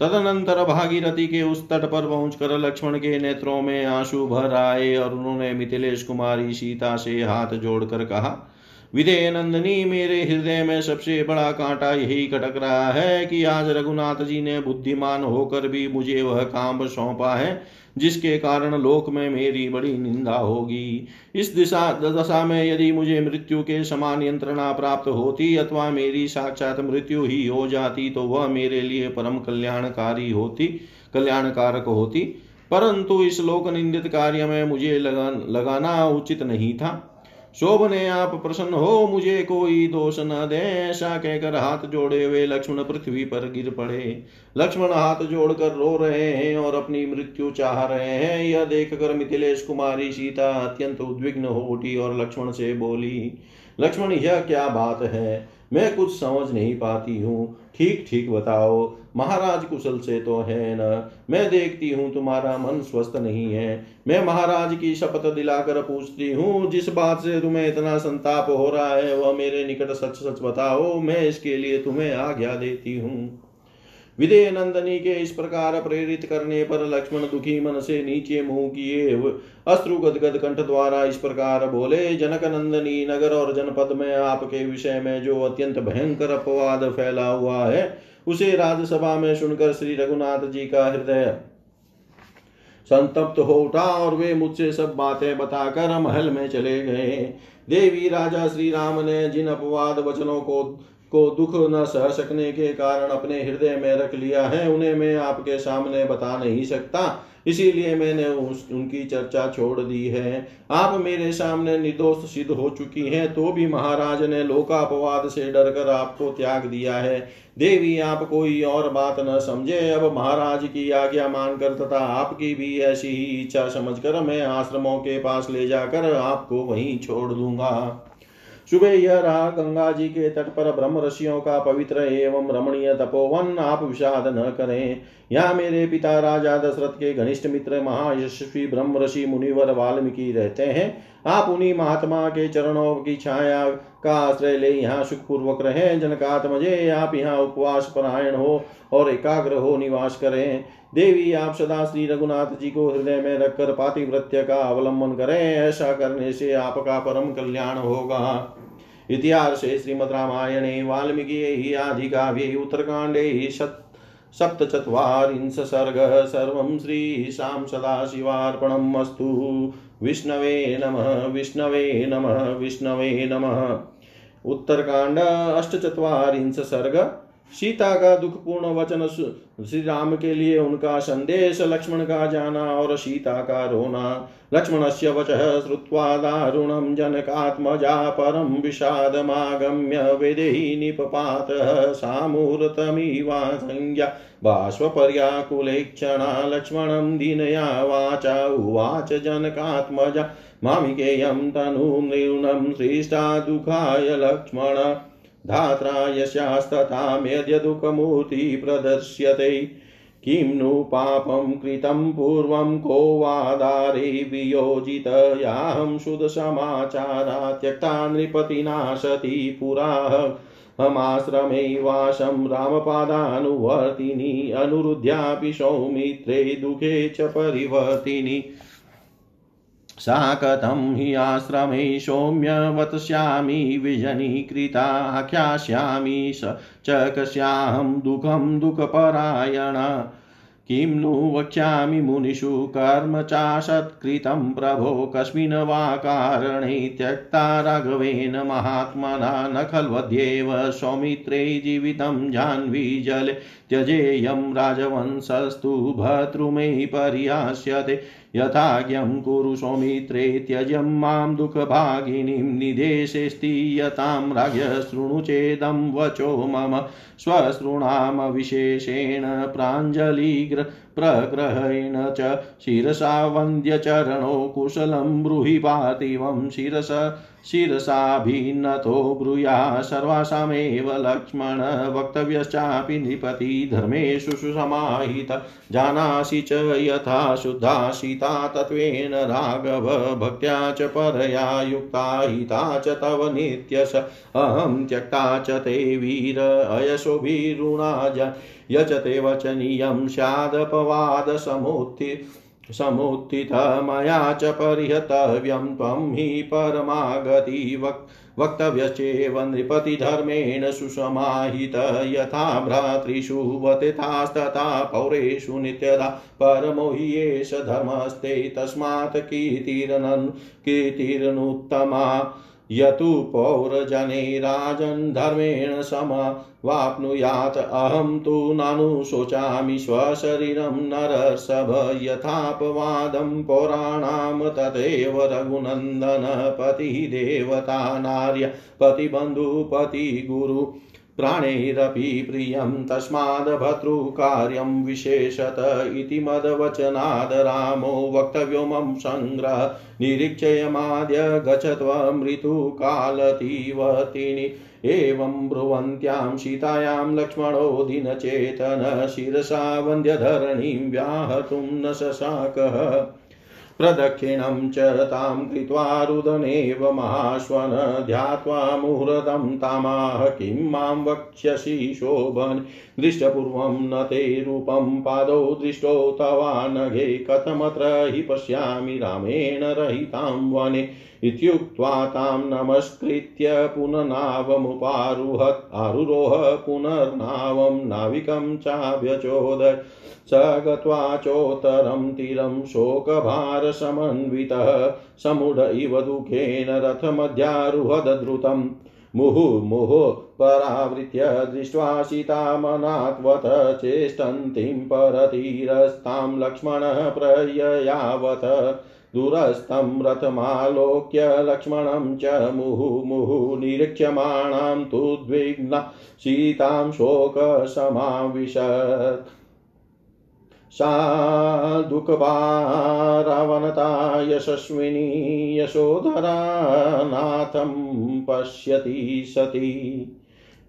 तदनंतर भागीरथी के उस तट पर पहुंचकर लक्ष्मण के नेत्रों में आँसू भर आए और उन्होंने मिथिलेश कुमारी सीता से हाथ जोड़कर कहा, विदे नंदनी, मेरे हृदय में सबसे बड़ा कांटा यही खटक रहा है कि आज रघुनाथ जी ने बुद्धिमान होकर भी मुझे वह काम सौंपा है। जिसके कारण लोक में मेरी बड़ी निंदा होगी। इस दिशा दशा में यदि मुझे मृत्यु के समान यंत्रणा प्राप्त होती अथवा मेरी साक्षात मृत्यु ही हो जाती तो वह मेरे लिए परम कल्याणकारी होती कल्याणकारक होती। परंतु इस लोक निंदित कार्य में मुझे लगा, लगाना उचित नहीं था। शोभने आप प्रसन्न हो, मुझे कोई दोष न दे। ऐसा कहकर हाथ जोड़े हुए लक्ष्मण पृथ्वी पर गिर पड़े। लक्ष्मण हाथ जोड़कर रो रहे हैं और अपनी मृत्यु चाह रहे हैं। यह देखकर मिथिलेश कुमारी सीता अत्यंत उद्विग्न हो उठी और लक्ष्मण से बोली, लक्ष्मण, यह क्या बात है? मैं कुछ समझ नहीं पाती हूँ। ठीक ठीक बताओ, महाराज कुशल से तो है न। मैं देखती हूँ, तुम्हारा मन स्वस्थ नहीं है। मैं महाराज की शपथ दिलाकर पूछती हूँ, जिस बात से तुम्हें इतना संताप हो रहा है, वह मेरे निकट सच सच बताओ। मैं इसके लिए तुम्हें आज्ञा देती हूँ। विदय नंदनी के इस प्रकार प्रेरित करने पर लक्ष्मण दुखी मन से नीचे मुँह किए अश्रु गदगद कंठ द्वारा इस प्रकार बोले जनक नंदनी नगर और जनपद में आपके विषय में जो अत्यंत भयंकर अपवाद फैला हुआ है, उसे राजसभा में सुनकर श्री रघुनाथ जी का हृदय संतप्त हो उठा और वे मुझसे सब बातें बताकर महल में चले गए। देवी राजा श्री राम ने जिन अपवाद वचनों को को दुख न सह सकने के कारण अपने हृदय में रख लिया है उन्हें मैं आपके सामने बता नहीं सकता। इसीलिए मैंने उस, उनकी चर्चा छोड़ दी है। आप मेरे सामने निर्दोष सिद्ध हो चुकी हैं तो भी महाराज ने लोकापवाद से डरकर आपको त्याग दिया है। देवी आप कोई और बात न समझे। अब महाराज की आज्ञा मानकर तथा आपकी भी ऐसी ही इच्छा समझकर मैं आश्रमों के पास ले जाकर आपको वहीं छोड़ दूँगा। सुबह यह रहा गंगा जी के तट पर ब्रह्म ऋषियों का पवित्र एवं रमणीय तपोवन। आप विषाद न करें। यहाँ मेरे पिता राजा दशरथ के घनिष्ठ मित्र महायशस्वी ब्रह्म ऋषि मुनिवर वाल्मीकि रहते हैं। आप उन्हीं महात्मा के चरणों की छाया का आश्रय ले यहाँ सुखपूर्वक रहे। जनकात्मजे, आप यहाँ उपवास परायण हो और एकाग्र हो, निवास करें। देवी, आप सदा श्री रघुनाथ जी को हृदय में रखकर पातिवृत्य का अवलंबन करें। ऐसा करने से आपका परम कल्याण होगा। इतिहास श्रीमद रामायणे वाल्मीकि आदि काव्ये उत्तरकांडे सप्तचत्वारिंश सर्ग सर्वं श्रीशां सदाशिवार्पणम् अस्तु विष्णवे नमः विष्णवे नमः विष्णवे नमः। उत्तरकांड अष्टचत्वारिंश सर्ग सीता का दुखपूर्ण वचन श्री राम के लिए उनका संदेश लक्ष्मण का जाना और सीता का रोना। लक्ष्मण से वच श्रुवा दारुणम जनकात्मजा परम विषादमागम्य विदेही निपपात सामूर्तमीवा संज्ञा बाष्पर्याकुलेक्षणा लक्ष्मणं दीनया वाचा उवाच जनकात्मजा। मामिकेयं तनुं निर्णं सृष्टा दुःखाय लक्ष्मण। धात्रा दुःखमूर्ति प्रदर्श्यते किं नु पापं कृतं पूर्वं को वादारे वियोजितयाहं शुद्धसमाचारा त्यक्ता नृपतिना सती पुराः। हमाश्रमे वासं रामपादानुवर्तिनि, अनुरुद्ध्यापि सौमित्रे दुःखे च परिवर्तिनि। सा कथं हि आश्रमे सौम्य वत्स्यामि विजनीकृताख्यास्यामि स च कस्याहं दुःखं दुःखपरायण। किं नु वक्ष्यामि मुनिषु, कर्म चाशत्कृतं प्रभो, कस्मिन् वा कारणे त्यक्ता राघवेन महात्मना न खल्वद्येव, सौमित्रे जीवितं जाह्नवीजले त्यजेयं राजवंशस्तु, भर्तृमे पर्यास्यते। यथाज्ञं कुरु सौमित्रे त्यजं माँ दुःखभागिनीं निदेशेऽस्तीयतां राज्ञ शृणु चेदं वचो मम स्वशृणाम विशेषेण प्राञ्जलिग्र प्रग्रहेण च शिरसा वन्द्यचरणो कुशलं ब्रूहि पार्थिवं शिरस शिरसाभिन्नतो ब्रूया सर्वासामेव लक्ष्मण वक्तव्यश्चापि नृपति धर्मेषु सुसमाहित जानासि च यथा शुद्धा सीता तत्त्वेन राघव भक्त्या च परया युक्ता हिता च तव नित्यश अहं त्यक्ता च ते वीर अयशोभिरुणा यचते वचनीयं स्यादपवादसमुत्थि समुत्थित मया च परिहतव्यं त्वं हि परमागति वक् वक्तव्यश्चेव नृपतिधर्मेण सुसमाहित। यथा भ्रातृषु वतिथास्तथा पौरेषु नित्यदा परमो हि एष धर्मस्ते तस्मात् कीर्तिरनन् कीर्तिरनुत्तमा यतु पौरजने राजन् धर्मेण समवाप्नुयात् अहं तु नानुशोचामि स्वशरीरं नरसभ यथापवादं पौराणां तथैव रघुनन्दनपतिदेवता देवता नार्य पतिबन्धु पतिगुरु प्राणैरपि प्रियं तस्माद् भर्तृकार्यं विशेषत इति मदवचनाद् रामो वक्तव्यो मम सङ्ग्रह निरीक्षयमाद्य गच त्वमृतुकालतीवतिनि एवं ब्रुवन्त्यां सीतायां लक्ष्मणो दिनचेतन शिरसा वन्द्यधरणीं व्याहतुं न शशाकः प्रदक्षिणं च तां कृत्वा रुदनेव महाश्वन ध्यात्वा मुहूर्तं तामाह किं माँ वक्ष्यसि शोभन्। दृष्टपूर्वं न ते रूपं पादौ दृष्टो तवानघे कथमत्र हि पश्यामि रामेण रहितां वने। इत्युक्त्वा तां नमस्कृत्य पुननावमुपारुहत्। आरुरोह पुनर्नावं नाविकं चाव्यचोदय स गत्वा चोत्तरं तीरं शोकभारसमन्वितः। समुढ इव दुःखेन रथमध्यारुहदद्रुतम्। मुहुर्मुहुः परावृत्य दृष्ट्वा सीतामनात्वत चेष्टन्तीं परतीरस्तां लक्ष्मणः प्रययावत। दूरस्थं रथमालोक्य लक्ष्मणं च मुहुमुहुः निरीक्ष्यमाणां तु सीतां शोकसमाविशत्। सा यशस्विनी यशोधरानाथं पश्यति सती।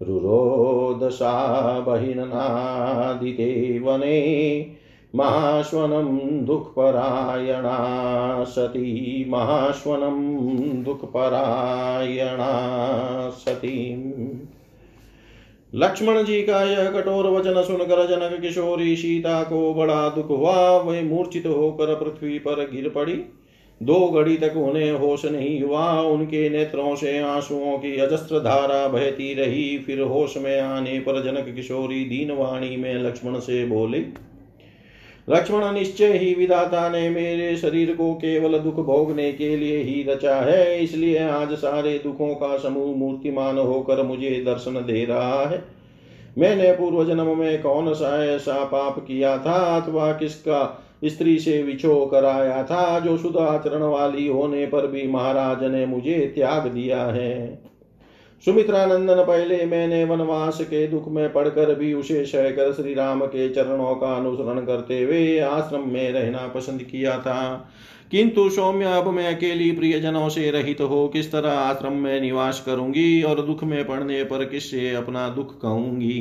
रुरोदशा बहिर्नादिते वने महाश्वनं दुःखपरायणा सती। महाश्वनं दुःखपरायणा सतीम्। लक्ष्मण जी का यह कठोर वचन सुनकर जनक किशोरी सीता को बड़ा दुख हुआ वे मूर्छित होकर पृथ्वी पर गिर पड़ी दो घड़ी तक उन्हें होश नहीं हुआ, उनके नेत्रों से आंसुओं की अजस्त्र धारा बहती रही। फिर होश में आने पर जनक किशोरी दीनवाणी में लक्ष्मण से बोले लक्ष्मण निश्चय ही विधाता ने मेरे शरीर को केवल दुख भोगने के लिए ही रचा है, इसलिए आज सारे दुखों का समूह मूर्तिमान होकर मुझे दर्शन दे रहा है। मैंने पूर्व जन्म में कौन सा ऐसा पाप किया था अथवा किसका स्त्री से विछो कराया था, जो शुद्ध आचरण वाली होने पर भी महाराज ने मुझे त्याग दिया है? सुमित्रा नंदन पहले मैंने वनवास के दुख में पड़कर भी उसे सहकर श्री राम के चरणों का अनुसरण करते हुए आश्रम में रहना पसंद किया था। किंतु सौम्य अब मैं अकेली प्रियजनों से रहित तो हो किस तरह आश्रम में निवास करूँगी और दुख में पड़ने पर किससे अपना दुख कहूँगी?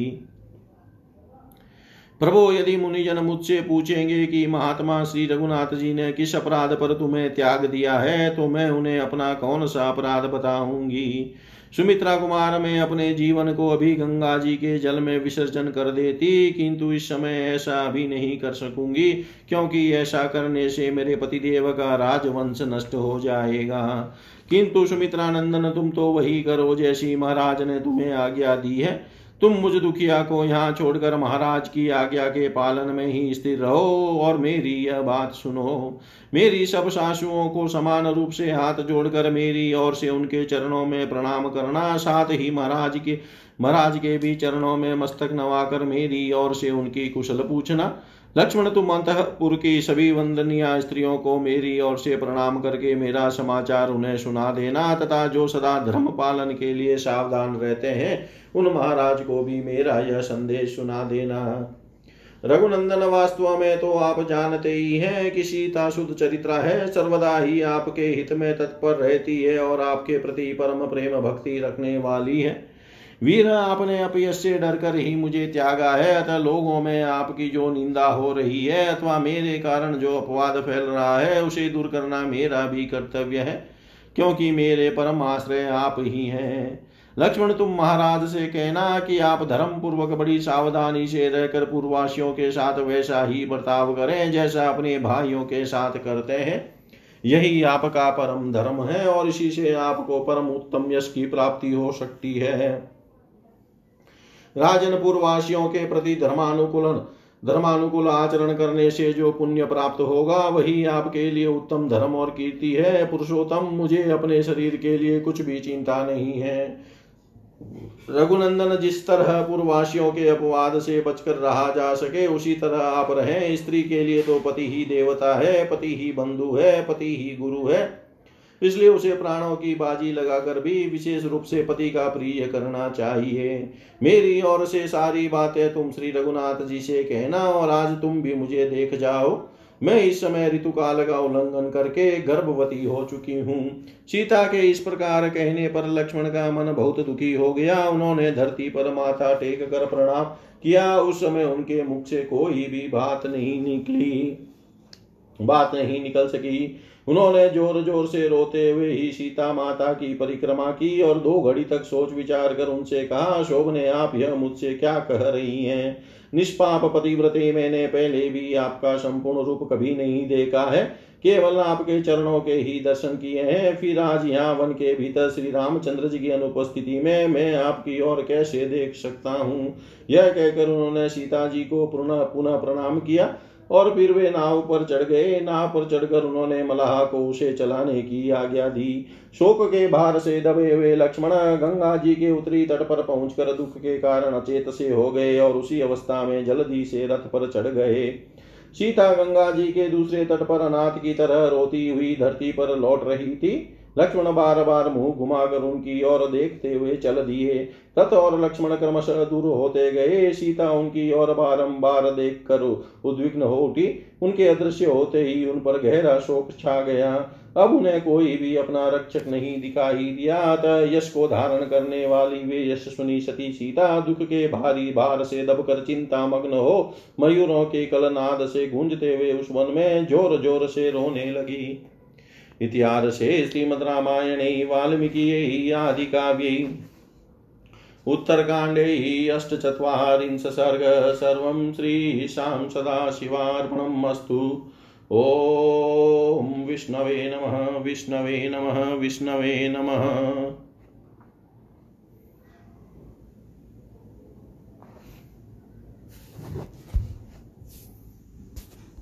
प्रभु, यदि मुनिजन मुझसे पूछेंगे कि महात्मा श्री रघुनाथ जी ने किस अपराध पर तुम्हें त्याग दिया है तो मैं उन्हें अपना कौन सा अपराध बताऊँगी? सुमित्रा कुमार में अपने जीवन को अभी गंगा जी के जल में विसर्जन कर देती, किंतु इस समय ऐसा अभी नहीं कर सकूँगी, क्योंकि ऐसा करने से मेरे पतिदेव का राजवंश नष्ट हो जाएगा। किंतु सुमित्रा नंदन तुम तो वही करो जैसी महाराज ने तुम्हें आज्ञा दी है। तुम मुझ दुखिया को यहाँ छोड़कर महाराज की आज्ञा के पालन में ही स्थिर रहो और मेरी यह बात सुनो। मेरी सब सासुओं को समान रूप से हाथ जोड़कर मेरी ओर से उनके चरणों में प्रणाम करना, साथ ही महाराज के महाराज के भी चरणों में मस्तक नवाकर मेरी ओर से उनकी कुशल पूछना। लक्ष्मण, तुम अंतपुर की सभी वंदनीय स्त्रियों को मेरी ओर से प्रणाम करके मेरा समाचार उन्हें सुना देना, तथा जो सदा धर्म पालन के लिए सावधान रहते हैं उन महाराज को भी मेरा यह संदेश सुना देना। रघुनंदन, वास्तव में तो आप जानते ही हैं कि सीता शुद्ध चरित्रा है, सर्वदा ही आपके हित में तत्पर रहती है और आपके प्रति परम प्रेम भक्ति रखने वाली है। वीर आपने अपयश से डर कर ही मुझे त्यागा है, अतः लोगों में आपकी जो निंदा हो रही है अथवा मेरे कारण जो अपवाद फैल रहा है, उसे दूर करना मेरा भी कर्तव्य है। क्योंकि मेरे परम आश्रय आप ही हैं। लक्ष्मण, तुम महाराज से कहना कि आप धर्म पूर्वक बड़ी सावधानी से रहकर पूर्वासियों के साथ वैसा ही बर्ताव करें जैसा अपने भाइयों के साथ करते हैं। यही आपका परम धर्म है और इसी से आपको परम उत्तम यश की प्राप्ति हो सकती है। राजन, पूर्ववासियों के प्रति धर्मानुकूल धर्मानुकूल आचरण करने से जो पुण्य प्राप्त होगा, वही आपके लिए उत्तम धर्म और कीर्ति है। पुरुषोत्तम, मुझे अपने शरीर के लिए कुछ भी चिंता नहीं है। रघुनंदन जिस तरह पूर्ववासियों के अपवाद से बचकर रहा जा सके, उसी तरह आप रहे। स्त्री के लिए तो पति ही देवता है, पति ही बंधु है, पति ही गुरु है। इसलिए उसे प्राणों की बाजी लगाकर भी विशेष रूप से पति का प्रिय करना चाहिए। मेरी ओर से सारी बातें तुम श्री रघुनाथ जी से कहना और आज तुम भी मुझे देख जाओ। मैं इस समय ऋतु काल का उल्लंघन करके गर्भवती हो चुकी हूँ। सीता के इस प्रकार कहने पर लक्ष्मण का मन बहुत दुखी हो गया। उन्होंने धरती पर माथा टेक कर प्रणाम किया। उस समय उनके मुख से कोई भी बात नहीं निकली। बात नहीं निकल सकी। उन्होंने ज़ोर ज़ोर से रोते हुए ही सीता माता की परिक्रमा की और दो घड़ी तक सोच विचार कर उनसे कहा, शोभ ने, आप यह मुझसे क्या कह रही हैं? निष्पाप पतिव्रते मैंने पहले भी आपका संपूर्ण रूप कभी नहीं देखा है। केवल आपके चरणों के ही दर्शन किए हैं। फिर आज यहाँ वन के भीतर श्री रामचंद्र जी की अनुपस्थिति में मैं आपकी ओर कैसे देख सकता हूँ? यह कहकर उन्होंने सीता जी को पुनः पुनः प्रणाम किया। और फिर वे नाव पर चढ़ गए। नाव पर चढ़कर उन्होंने मलाह को उसे चलाने की आज्ञा दी। शोक के भार से दबे हुए लक्ष्मण गंगा जी के उत्तरी तट पर पहुंचकर दुख के कारण अचेत से हो गए और उसी अवस्था में जल्दी से रथ पर चढ़ गए। सीता गंगा जी के दूसरे तट पर अनाथ की तरह रोती हुई धरती पर लौट रही थी। लक्ष्मण बार बार मुँह घुमाकर उनकी ओर देखते हुए चल दिए। तथ और लक्ष्मण क्रमशः दूर होते गए। सीता उनकी ओर बारंबार देख कर उद्विग्न हो उठी। उनके अदृश्य होते ही उन पर गहरा शोक छा गया। अब उन्हें कोई भी अपना रक्षक नहीं दिखाई दिया। अतः यश को धारण करने वाली वे यशस्वनी सती सीता दुख के भारी भार से दबकर चिंता मग्न हो मयूरों के कलनाद से गूंजते हुए उस वन में ज़ोर ज़ोर से रोने लगी। इतिहासे श्रीमद्रामायणे, वाल्मीकियै आदिकाव्यै, उत्तरकाण्डे अष्टचत्वारिंश सर्ग सर्वं श्रीशां सदाशिवार्पणम् अस्तु। ॐ विष्णवे नमः विष्णवे नमः विष्णवे नमः।